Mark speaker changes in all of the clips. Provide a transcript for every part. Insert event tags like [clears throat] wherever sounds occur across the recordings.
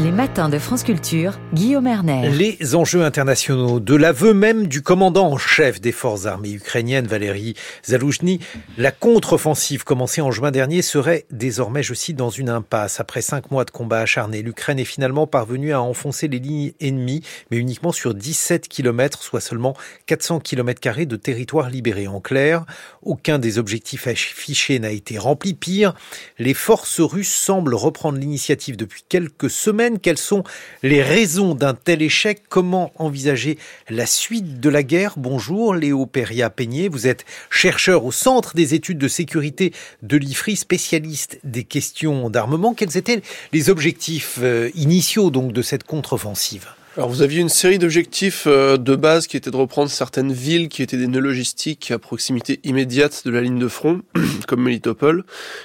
Speaker 1: Les matins de France Culture, Guillaume Erner.
Speaker 2: Les enjeux internationaux, de l'aveu même du commandant en chef des forces armées ukrainiennes, Valérie Zaloujny, la contre-offensive commencée en juin dernier serait désormais, je cite, dans une impasse. Après cinq mois de combats acharnés, l'Ukraine est finalement parvenue à enfoncer les lignes ennemies, mais uniquement sur 17 km, soit seulement 400 km de territoire libéré. En clair, aucun des objectifs affichés n'a été rempli. Pire, les forces russes semblent reprendre l'initiative depuis quelques semaines quelles sont les raisons d'un tel échec? Comment envisager la suite de la guerre? Bonjour Léo Peria-Peigné, vous êtes chercheur au Centre des études de sécurité de l'IFRI, spécialiste des questions d'armement. Quels étaient les objectifs euh, initiaux donc de cette contre-offensive?
Speaker 3: Alors vous aviez une série d'objectifs euh, de base qui étaient de reprendre certaines villes qui étaient des nœuds logistiques à proximité immédiate de la ligne de front, [clears throat] comme Melitopol.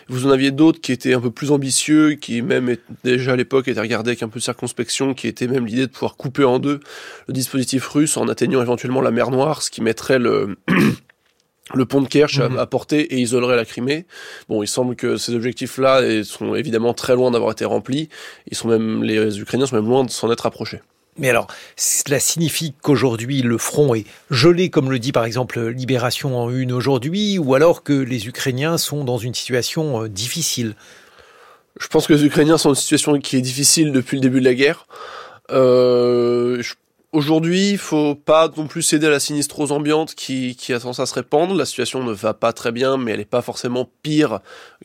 Speaker 3: Vous en aviez d'autres qui étaient un peu plus ambitieux, qui même déjà à l'époque étaient regardés avec un peu de circonspection, qui était même l'idée de pouvoir couper en deux le dispositif russe en atteignant éventuellement la mer Noire, ce qui mettrait le [clears throat] le pont de Kerch à, mhm. portée et isolerait la Crimée. Bon, il semble que ces objectifs-là sont évidemment très loin d'avoir été remplis. Ils sont même, les Ukrainiens sont même loin de s'en être approchés.
Speaker 2: Mais alors, cela signifie qu'aujourd'hui le front est gelé, comme le dit par exemple Libération en une aujourd'hui, ou alors que les Ukrainiens sont dans une situation euh, difficile?
Speaker 3: Je pense que les Ukrainiens sont dans une situation qui est difficile depuis le début de la guerre. Euh, Aujourd'hui, il faut pas non plus céder à la sinistrose ambiante qui, qui a tendance à se répandre. La situation ne va pas très bien, mais elle n'est pas forcément pire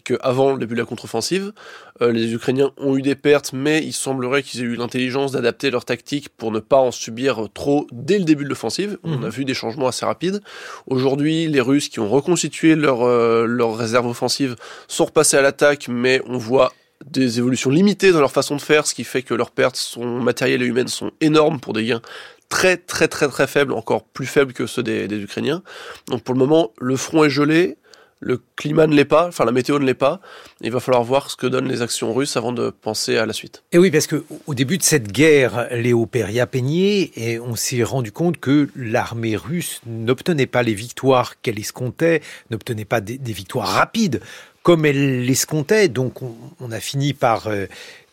Speaker 3: qu'avant le début de la contre-offensive. Euh, les Ukrainiens ont eu des pertes, mais il semblerait qu'ils aient eu l'intelligence d'adapter leur tactique pour ne pas en subir trop dès le début de l'offensive. On mhm. a vu des changements assez rapides. Aujourd'hui, les Russes qui ont reconstitué leur, euh, leur réserve offensive sont repassés à l'attaque, mais on voit des évolutions limitées dans leur façon de faire, ce qui fait que leurs pertes sont matérielles et humaines sont énormes pour des gains très très très très faibles, encore plus faibles que ceux des, Ukrainiens. Donc pour le moment, le front est gelé, le climat ne l'est pas, enfin la météo ne l'est pas. Il va falloir voir ce que donnent les actions russes avant de penser à la suite.
Speaker 2: Et oui, parce que au début de cette guerre, Léo Peria peignait et on s'est rendu compte que l'armée russe n'obtenait pas les victoires qu'elle escomptait, n'obtenait pas des victoires rapides comme elle l'escomptait. Donc on, a fini par euh,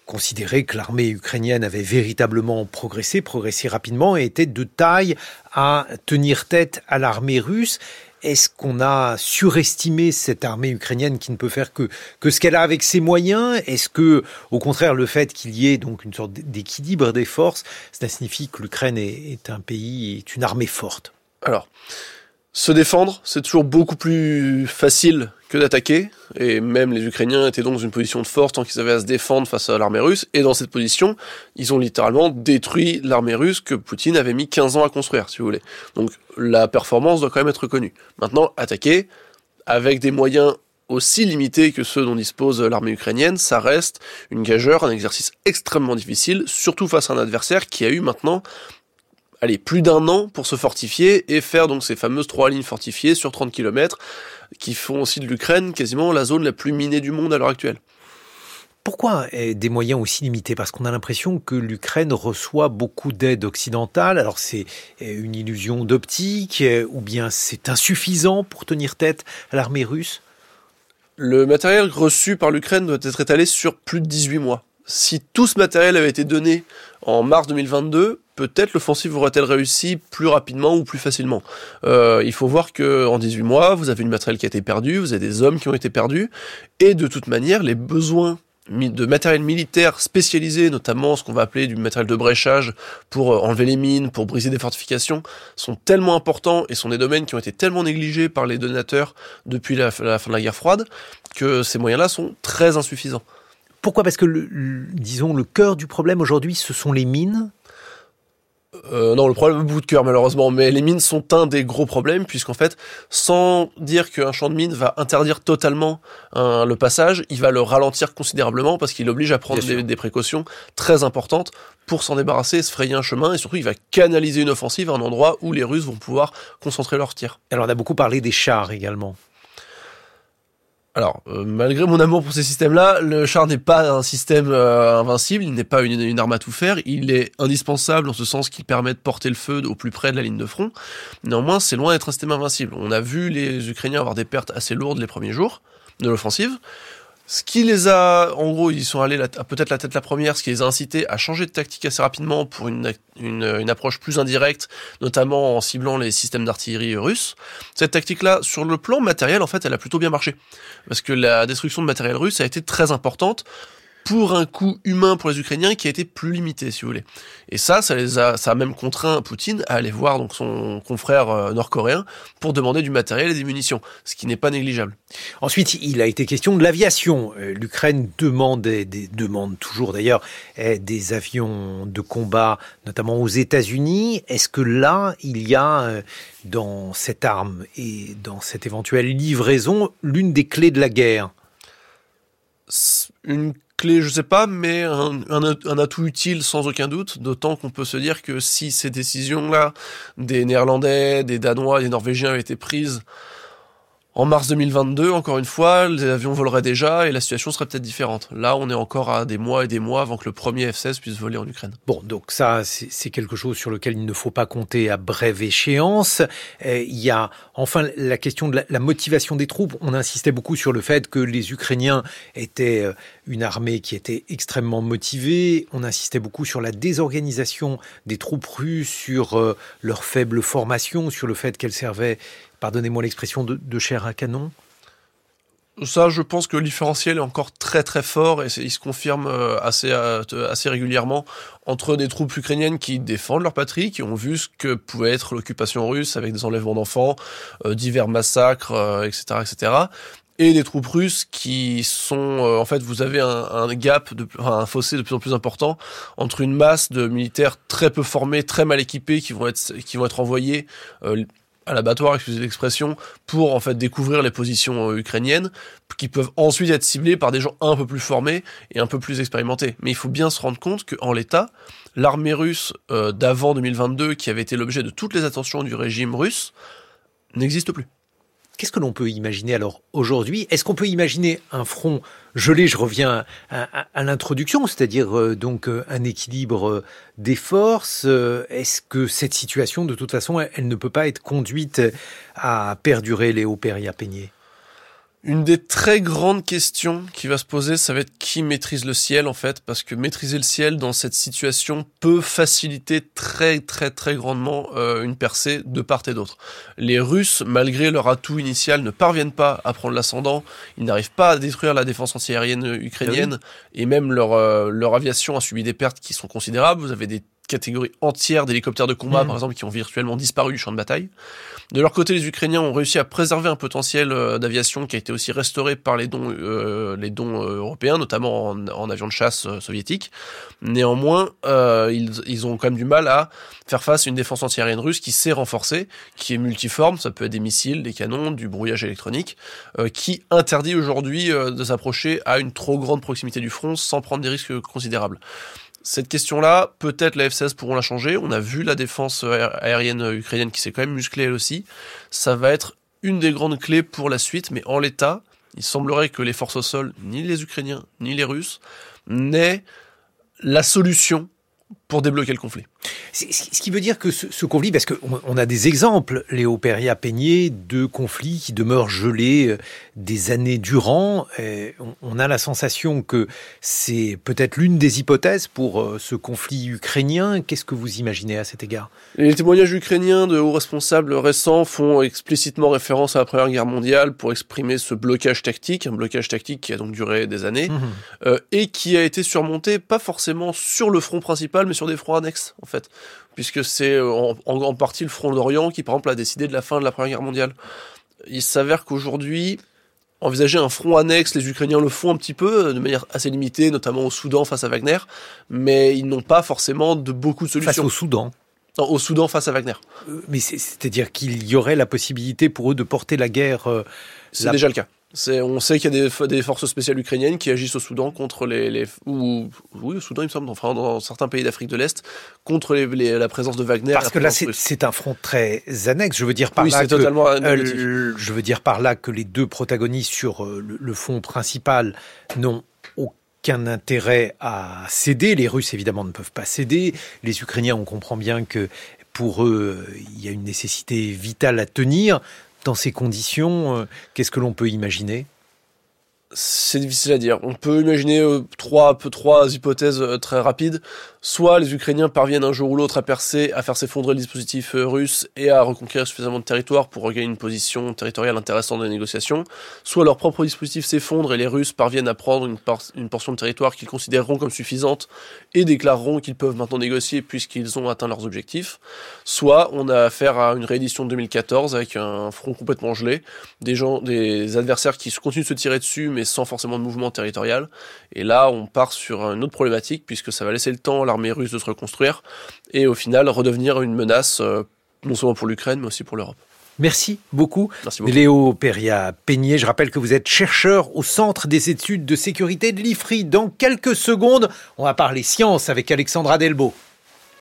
Speaker 2: considérer que l'armée ukrainienne avait véritablement progressé, progressé rapidement et était de taille à tenir tête à l'armée russe. Est-ce qu'on a surestimé cette armée ukrainienne qui ne peut faire que, ce qu'elle a avec ses moyens? Est-ce que, au contraire, le fait qu'il y ait donc une sorte d'équilibre des forces, cela signifie que l'Ukraine est, est, un pays, est une armée forte?
Speaker 3: Alors, se défendre, c'est toujours beaucoup plus facile que d'attaquer, et même les Ukrainiens étaient donc dans une position de force tant qu'ils avaient à se défendre face à l'armée russe, et dans cette position, ils ont littéralement détruit l'armée russe que Poutine avait mis 15 ans à construire, si vous voulez. Donc la performance doit quand même être reconnue. Maintenant, attaquer, avec des moyens aussi limités que ceux dont dispose l'armée ukrainienne, ça reste une gageure, un exercice extrêmement difficile, surtout face à un adversaire qui a eu maintenant allez, plus d'un an pour se fortifier et faire donc ces fameuses trois lignes fortifiées sur 30 km qui font aussi de l'Ukraine quasiment la zone la plus minée du monde à l'heure actuelle.
Speaker 2: Pourquoi des moyens aussi limités? Parce qu'on a l'impression que l'Ukraine reçoit beaucoup d'aide occidentale. Alors c'est une illusion d'optique ou bien c'est insuffisant pour tenir tête à l'armée russe?
Speaker 3: Le matériel reçu par l'Ukraine doit être étalé sur plus de 18 mois. Si tout ce matériel avait été donné en mars 2022, peut-être l'offensive aurait-elle réussi plus rapidement ou plus facilement. Euh, il faut voir que en 18 mois, vous avez une matériel qui a été perdu, vous avez des hommes qui ont été perdus, et de toute manière, les besoins de matériel militaire spécialisé, notamment ce qu'on va appeler du matériel de bréchage pour euh, enlever les mines, pour briser des fortifications, sont tellement importants et sont des domaines qui ont été tellement négligés par les donateurs depuis la fin de la guerre froide que ces moyens-là sont très insuffisants.
Speaker 2: Pourquoi? Parce que, le, disons, le cœur du problème aujourd'hui, ce sont les mines?
Speaker 3: Euh, non, le problème au bout de cœur malheureusement, mais les mines sont un des gros problèmes puisqu'en fait, sans dire qu'un champ de mines va interdire totalement le passage, il va le ralentir considérablement parce qu'il oblige à prendre des, précautions très importantes pour s'en débarrasser, se frayer un chemin et surtout il va canaliser une offensive à un endroit où les Russes vont pouvoir concentrer leurs tirs.
Speaker 2: Alors on a beaucoup parlé des chars également.
Speaker 3: Alors, euh, malgré mon amour pour ces systèmes-là, le char n'est pas un système euh, invincible, il n'est pas une, arme à tout faire, il est indispensable en ce sens qu'il permet de porter le feu au plus près de la ligne de front. Néanmoins, c'est loin d'être un système invincible. On a vu les Ukrainiens avoir des pertes assez lourdes les premiers jours de l'offensive. Ce qui les a, en gros, ils sont allés peut-être la tête la première, ce qui les a incités à changer de tactique assez rapidement pour une, une, une approche plus indirecte, notamment en ciblant les systèmes d'artillerie russes. Cette tactique-là, sur le plan matériel, en fait, elle a plutôt bien marché. Parce que la destruction de matériel russe a été très importante pour un coût humain pour les Ukrainiens qui a été plus limité, si vous voulez. Et ça, ça les a, ça a même contraint Poutine à aller voir donc son confrère euh, nord-coréen pour demander du matériel et des munitions, ce qui n'est pas négligeable.
Speaker 2: Ensuite, il a été question de l'aviation. Euh, L'Ukraine demande, des, demande toujours d'ailleurs eh, des avions de combat, notamment aux États-Unis. Est-ce que là, il y a euh, dans cette arme et dans cette éventuelle livraison l'une des clés de la guerre?
Speaker 3: Une je sais pas, mais un, un, atout utile sans aucun doute, d'autant qu'on peut se dire que si ces décisions-là des Néerlandais, des Danois, des Norvégiens avaient été prises en mars 2022, encore une fois, les avions voleraient déjà et la situation serait peut-être différente. Là, on est encore à des mois et des mois avant que le premier F-16 puisse voler en Ukraine.
Speaker 2: Bon, donc ça, c'est quelque chose sur lequel il ne faut pas compter à brève échéance. Euh, il y a enfin la question de la, motivation des troupes. On insistait beaucoup sur le fait que les Ukrainiens étaient euh, une armée qui était extrêmement motivée. On insistait beaucoup sur la désorganisation des troupes russes, sur euh, leur faible formation, sur le fait qu'elles servaient pardonnez-moi l'expression, de, chair à canon?
Speaker 3: Ça, je pense que le différentiel est encore très très fort et il se confirme euh, assez euh, assez régulièrement entre des troupes ukrainiennes qui défendent leur patrie, qui ont vu ce que pouvait être l'occupation russe avec des enlèvements d'enfants, euh, divers massacres, etc., etc., et des troupes russes qui sont en fait vous avez un, gap un fossé de plus en plus important entre une masse de militaires très peu formés très mal équipés qui vont être qui vont être envoyés à l'abattoir, excusez l'expression, pour en fait découvrir les positions euh, ukrainiennes, qui peuvent ensuite être ciblées par des gens un peu plus formés et un peu plus expérimentés. Mais il faut bien se rendre compte qu'en l'état, l'armée russe euh, d'avant 2022, qui avait été l'objet de toutes les attentions du régime russe, n'existe plus.
Speaker 2: Qu'est-ce que l'on peut imaginer alors aujourd'hui? Est-ce qu'on peut imaginer un front gelé? Je reviens à, l'introduction, c'est-à-dire euh, donc euh, un équilibre euh, des forces. Est-ce que cette situation, de toute façon, elle, ne peut pas être conduite à perdurer Léo Peigné
Speaker 3: une des très grandes questions qui va se poser, ça va être qui maîtrise le ciel en fait, parce que maîtriser le ciel dans cette situation peut faciliter très très très grandement euh, une percée de part et d'autre. Les Russes, malgré leur atout initial, ne parviennent pas à prendre l'ascendant, ils n'arrivent pas à détruire la défense antiaérienne ukrainienne, ah et même leur, euh, leur aviation a subi des pertes qui sont considérables. Vous avez des catégories entières d'hélicoptères de combat, mmh. par exemple, qui ont virtuellement disparu du champ de bataille. De leur côté, les Ukrainiens ont réussi à préserver un potentiel euh, d'aviation qui a été aussi restauré par les dons, euh, les dons euh, européens, notamment en, avions de chasse soviétiques. Néanmoins, ils, ils, ont quand même du mal à faire face à une défense antiaérienne russe qui s'est renforcée, qui est multiforme, ça peut être des missiles, des canons, du brouillage électronique, qui interdit aujourd'hui de s'approcher à une trop grande proximité du front sans prendre des risques considérables. Cette question-là, peut-être la F-16 pourront la changer. On a vu la défense aérienne ukrainienne qui s'est quand même musclée elle aussi. Ça va être une des grandes clés pour la suite, mais en l'état, il semblerait que les forces au sol, ni les Ukrainiens, ni les Russes, n'aient la solution pour débloquer le conflit.
Speaker 2: Ce qui veut dire que ce, conflit, parce qu'on a des exemples, Léo Peria Peigné, de conflits qui demeurent gelés euh, des années durant. on a la sensation que c'est peut-être l'une des hypothèses pour euh, ce conflit ukrainien. Qu'est-ce que vous imaginez à cet égard?
Speaker 3: Les témoignages ukrainiens de hauts responsables récents font explicitement référence à la Première Guerre mondiale pour exprimer ce blocage tactique, un blocage tactique qui a donc duré des années, mmh. euh, et qui a été surmonté pas forcément sur le front principal, mais sur des fronts annexes, en fait puisque c'est euh, en, en, partie le Front d'Orient qui, par exemple, a décidé de la fin de la Première Guerre mondiale. Il s'avère qu'aujourd'hui, envisager un front annexe, les Ukrainiens le font un petit peu, de manière assez limitée, notamment au Soudan face à Wagner, mais ils n'ont pas forcément de beaucoup de solutions.
Speaker 2: Face au Soudan
Speaker 3: non, au Soudan face à Wagner.
Speaker 2: Euh, mais c'est-à-dire qu'il y aurait la possibilité pour eux de porter la guerre. Euh,
Speaker 3: c'est déjà le cas on sait qu'il y a des, des, forces spéciales ukrainiennes qui agissent au Soudan contre les, les ou oui au Soudan il me semble, enfin dans certains pays d'Afrique de l'Est contre les, la présence de Wagner.
Speaker 2: Parce que là c'est un front très annexe. Je veux dire par là que totalement euh, je veux dire par là que les deux protagonistes sur euh, le, le fond principal n'ont aucun intérêt à céder. Les Russes évidemment ne peuvent pas céder. Les Ukrainiens on comprend bien que pour eux, il y a une nécessité vitale à tenir. Dans ces conditions, euh, qu'est-ce que l'on peut imaginer?
Speaker 3: C'est difficile à dire. On peut imaginer euh, trois, hypothèses euh, très rapides. Soit les Ukrainiens parviennent un jour ou l'autre à percer, à faire s'effondrer le dispositif euh, russe et à reconquérir suffisamment de territoire pour regagner une position territoriale intéressante dans les négociations. Soit leur propre dispositif s'effondre et les Russes parviennent à prendre une, une portion de territoire qu'ils considéreront comme suffisante et déclareront qu'ils peuvent maintenant négocier puisqu'ils ont atteint leurs objectifs. Soit on a affaire à une réédition de 2014 avec un front complètement gelé, des gens, des adversaires qui continuent de se tirer dessus mais sans forcément de mouvement territorial. Et là, on part sur une autre problématique, puisque ça va laisser le temps à l'armée russe de se reconstruire, et au final redevenir une menace, euh, non seulement pour l'Ukraine, mais aussi pour l'Europe.
Speaker 2: Merci beaucoup. Merci beaucoup. Léo Peria Peigné, je rappelle que vous êtes chercheur au Centre des études de sécurité de l'IFRI. Dans quelques secondes, on va parler science avec Alexandra Delbo.